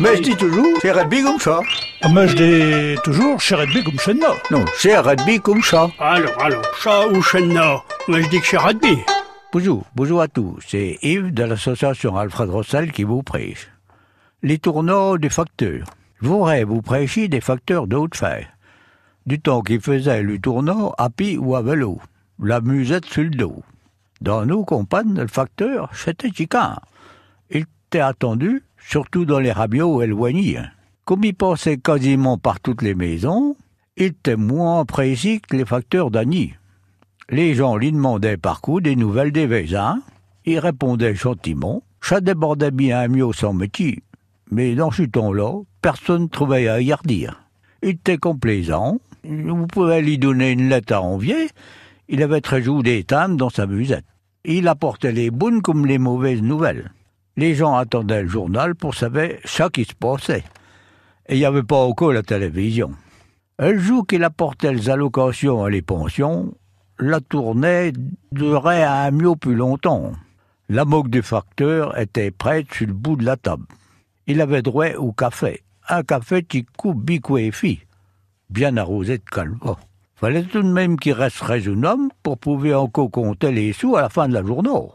Mais je dis toujours, c'est rugby comme ça. Ah, Mais je dis toujours, chez Redby comme chez nous. Non, c'est rugby comme ça. Alors, alors, chat ou chenna Moi, je dis que c'est rugby. Bonjour, bonjour à tous. C'est Yves de l'association Alfred Rossel qui vous prêche. Les tournois des facteurs. Je voudrais vous prêcher des facteurs de haute fer. Du temps qu'ils faisaient le tournoi à pied ou à vélo. La musette sur le dos. Dans nos campagnes, le facteur, c'était chicane. Il était attendu, surtout dans les rabios éloignés. Comme il passait quasiment par toutes les maisons, il était moins précis que les facteurs d'Annie. Les gens lui demandaient par coup des nouvelles des voisins. Il répondait gentiment. Ça débordait bien mieux sans métier. Mais dans ce temps-là, personne ne trouvait à y redire. Il était complaisant. Vous pouvez lui donner une lettre à envier. Il avait très joué des timbres dans sa musette. Il apportait les bonnes comme les mauvaises nouvelles. Les gens attendaient le journal pour savoir ce qui se passait. Et il n'y avait pas encore la télévision. Le jour qu'il apportait les allocations et les pensions, la tournée durait un mieux plus longtemps. La moque du facteur était prête sur le bout de la table. Il avait droit au café. Un café qui coupe bicouéfi, bien arrosé de calva. Fallait tout de même qu'il reste raisonnable pour pouvoir encore compter les sous à la fin de la journée.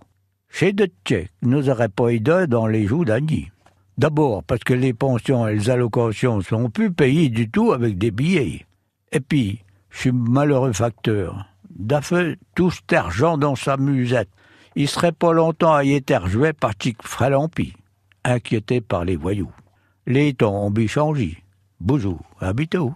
Chez de tchèques n'aurait pas aidé dans les jours d'Annie. D'abord parce que les pensions et les allocations sont plus payées du tout avec des billets. Et puis, je suis malheureux facteur. D'affaire tout cet argent dans sa musette. Il serait pas longtemps à y être joué par Tic Frélampi, inquiété par les voyous. Les temps ont bien changé. Bonjour, à bientôt.